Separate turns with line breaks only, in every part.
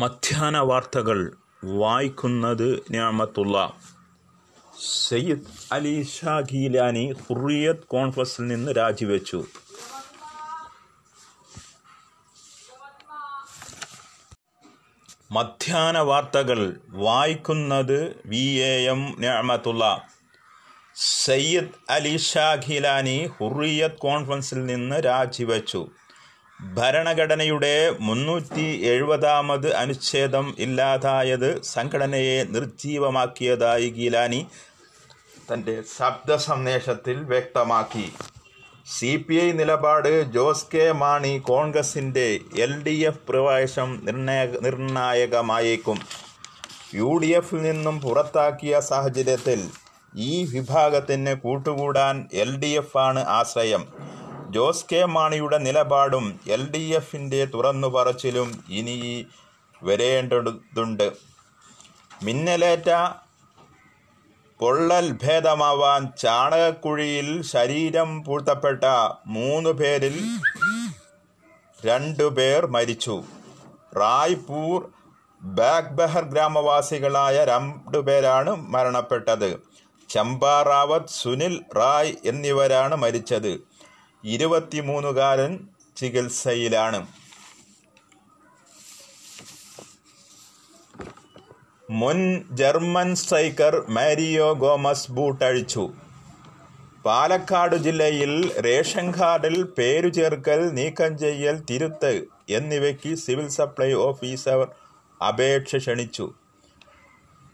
മധ്യാഹ്ന വാർത്തകൾ വായിക്കുന്നത് ഞാമത്തുള്ള സയ്യിദ് അലി ഷാ ഗീലാനി ഹുറിയത്ത് കോൺഫറൻസിൽ നിന്ന് രാജിവെച്ചു. മധ്യാന വാർത്തകൾ വായിക്കുന്നത് വി എ എം ഞാമത്തുള്ള സയ്യിദ് അലി ഷാ ഖിലാനി ഹുറിയത്ത് കോൺഫറൻസിൽ നിന്ന് രാജിവെച്ചു. ഭരണഘടനയുടെ മുന്നൂറ്റി എഴുപതാമത് അനുച്ഛേദം ഇല്ലാതായത് സംഘടനയെ നിർജീവമാക്കിയതായി ഗീലാനി തന്റെ ശബ്ദ സന്ദേശത്തിൽ വ്യക്തമാക്കി. സി പി ഐ നിലപാട് ജോസ് കെ മാണി കോൺഗ്രസിന്റെ എൽ ഡി എഫ് പ്രവേശം നിർണയ നിർണായകമായേക്കും. യു ഡി എഫിൽ നിന്നും പുറത്താക്കിയ സാഹചര്യത്തിൽ ഈ വിഭാഗത്തിന് കൂട്ടുകൂടാൻ എൽ ഡി എഫ് ആണ് ആശ്രയം. ജോസ് കെ മാണിയുടെ നിലപാടും എൽ ഡി എഫിന്റെ തുറന്നു പറച്ചിലും ഇനി വരേണ്ടതുണ്ട്. മിന്നലേറ്റ പൊള്ളൽ ഭേദമാവാൻ ചാണകക്കുഴിയിൽ ശരീരം പൂഴ്ത്തപ്പെട്ട മൂന്ന് പേരിൽ രണ്ടു പേർ മരിച്ചു. റായ്പൂർ ബാഗ്ബഹർ ഗ്രാമവാസികളായ രണ്ടുപേരാണ് മരണപ്പെട്ടത്. ചമ്പ റാവത്ത് സുനിൽ റായ് എന്നിവരാണ് മരിച്ചത്. ഇരുപത്തിമൂന്നുകാരൻ ചികിത്സയിലാണ്. മുൻ ജർമ്മൻ സ്ട്രൈക്കർ മാരിയോ ഗോമസ് ബൂട്ടഴിച്ചു. പാലക്കാട് ജില്ലയിൽ റേഷൻ കാർഡിൽ പേരു ചേർക്കൽ നീക്കം ചെയ്യൽ തിരുത്ത് എന്നിവയ്ക്ക് സിവിൽ സപ്ലൈ ഓഫീസർ അപേക്ഷ ക്ഷണിച്ചു.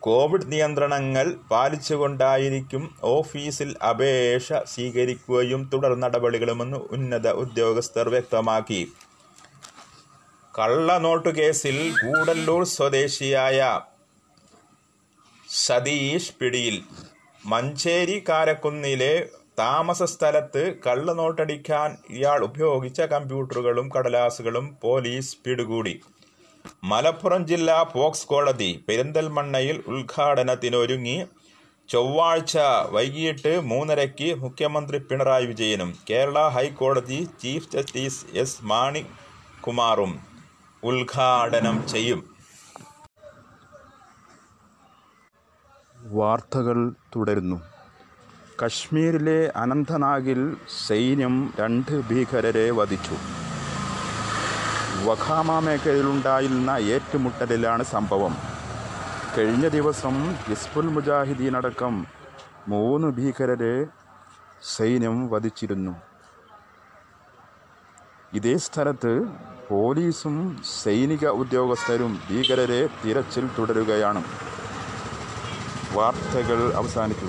കോവിഡ് നിയന്ത്രണങ്ങൾ പാലിച്ചുകൊണ്ടായിരിക്കും ഓഫീസിൽ അപേക്ഷ സ്വീകരിക്കുകയും തുടർ നടപടികളുമെന്ന് ഉന്നത ഉദ്യോഗസ്ഥർ വ്യക്തമാക്കി. കള്ളനോട്ടു കേസിൽ കൂടല്ലൂർ സ്വദേശിയായ സതീഷ് പിടിയിൽ. മഞ്ചേരി കാരക്കുന്നിലെ താമസ സ്ഥലത്ത് കള്ളനോട്ടടിക്കാൻ ഇയാൾ ഉപയോഗിച്ച കമ്പ്യൂട്ടറുകളും കടലാസുകളും പോലീസ് പിടികൂടി. മലപ്പുറം ജില്ലാ പോക്സ് കോടതി പെരിന്തൽമണ്ണയിൽ ഉദ്ഘാടനത്തിനൊരുങ്ങി. ചൊവ്വാഴ്ച വൈകിട്ട് മൂന്നരയ്ക്ക് മുഖ്യമന്ത്രി പിണറായി വിജയനും കേരള ഹൈക്കോടതി ചീഫ് ജസ്റ്റിസ് എസ് മാണികുമാറും ഉദ്ഘാടനം ചെയ്യും.
വാർത്തകൾ തുടരുന്നു. കശ്മീരിലെ അനന്തനാഗിൽ സൈന്യം രണ്ട് ഭീകരരെ വധിച്ചു. വഖാമ മേഖലയിലുണ്ടായിരുന്ന ഏറ്റുമുട്ടലിലാണ് സംഭവം. കഴിഞ്ഞ ദിവസം ഹിസ്ബുൽ മുജാഹിദീൻ അടക്കം മൂന്ന് ഭീകരരെ സൈന്യം വധിച്ചിരുന്നു. ഇതേ സ്ഥലത്ത് പോലീസും സൈനിക ഉദ്യോഗസ്ഥരും ഭീകരരെ തിരച്ചിൽ തുടരുകയാണ്. വാർത്തകൾ അവസാനിച്ചു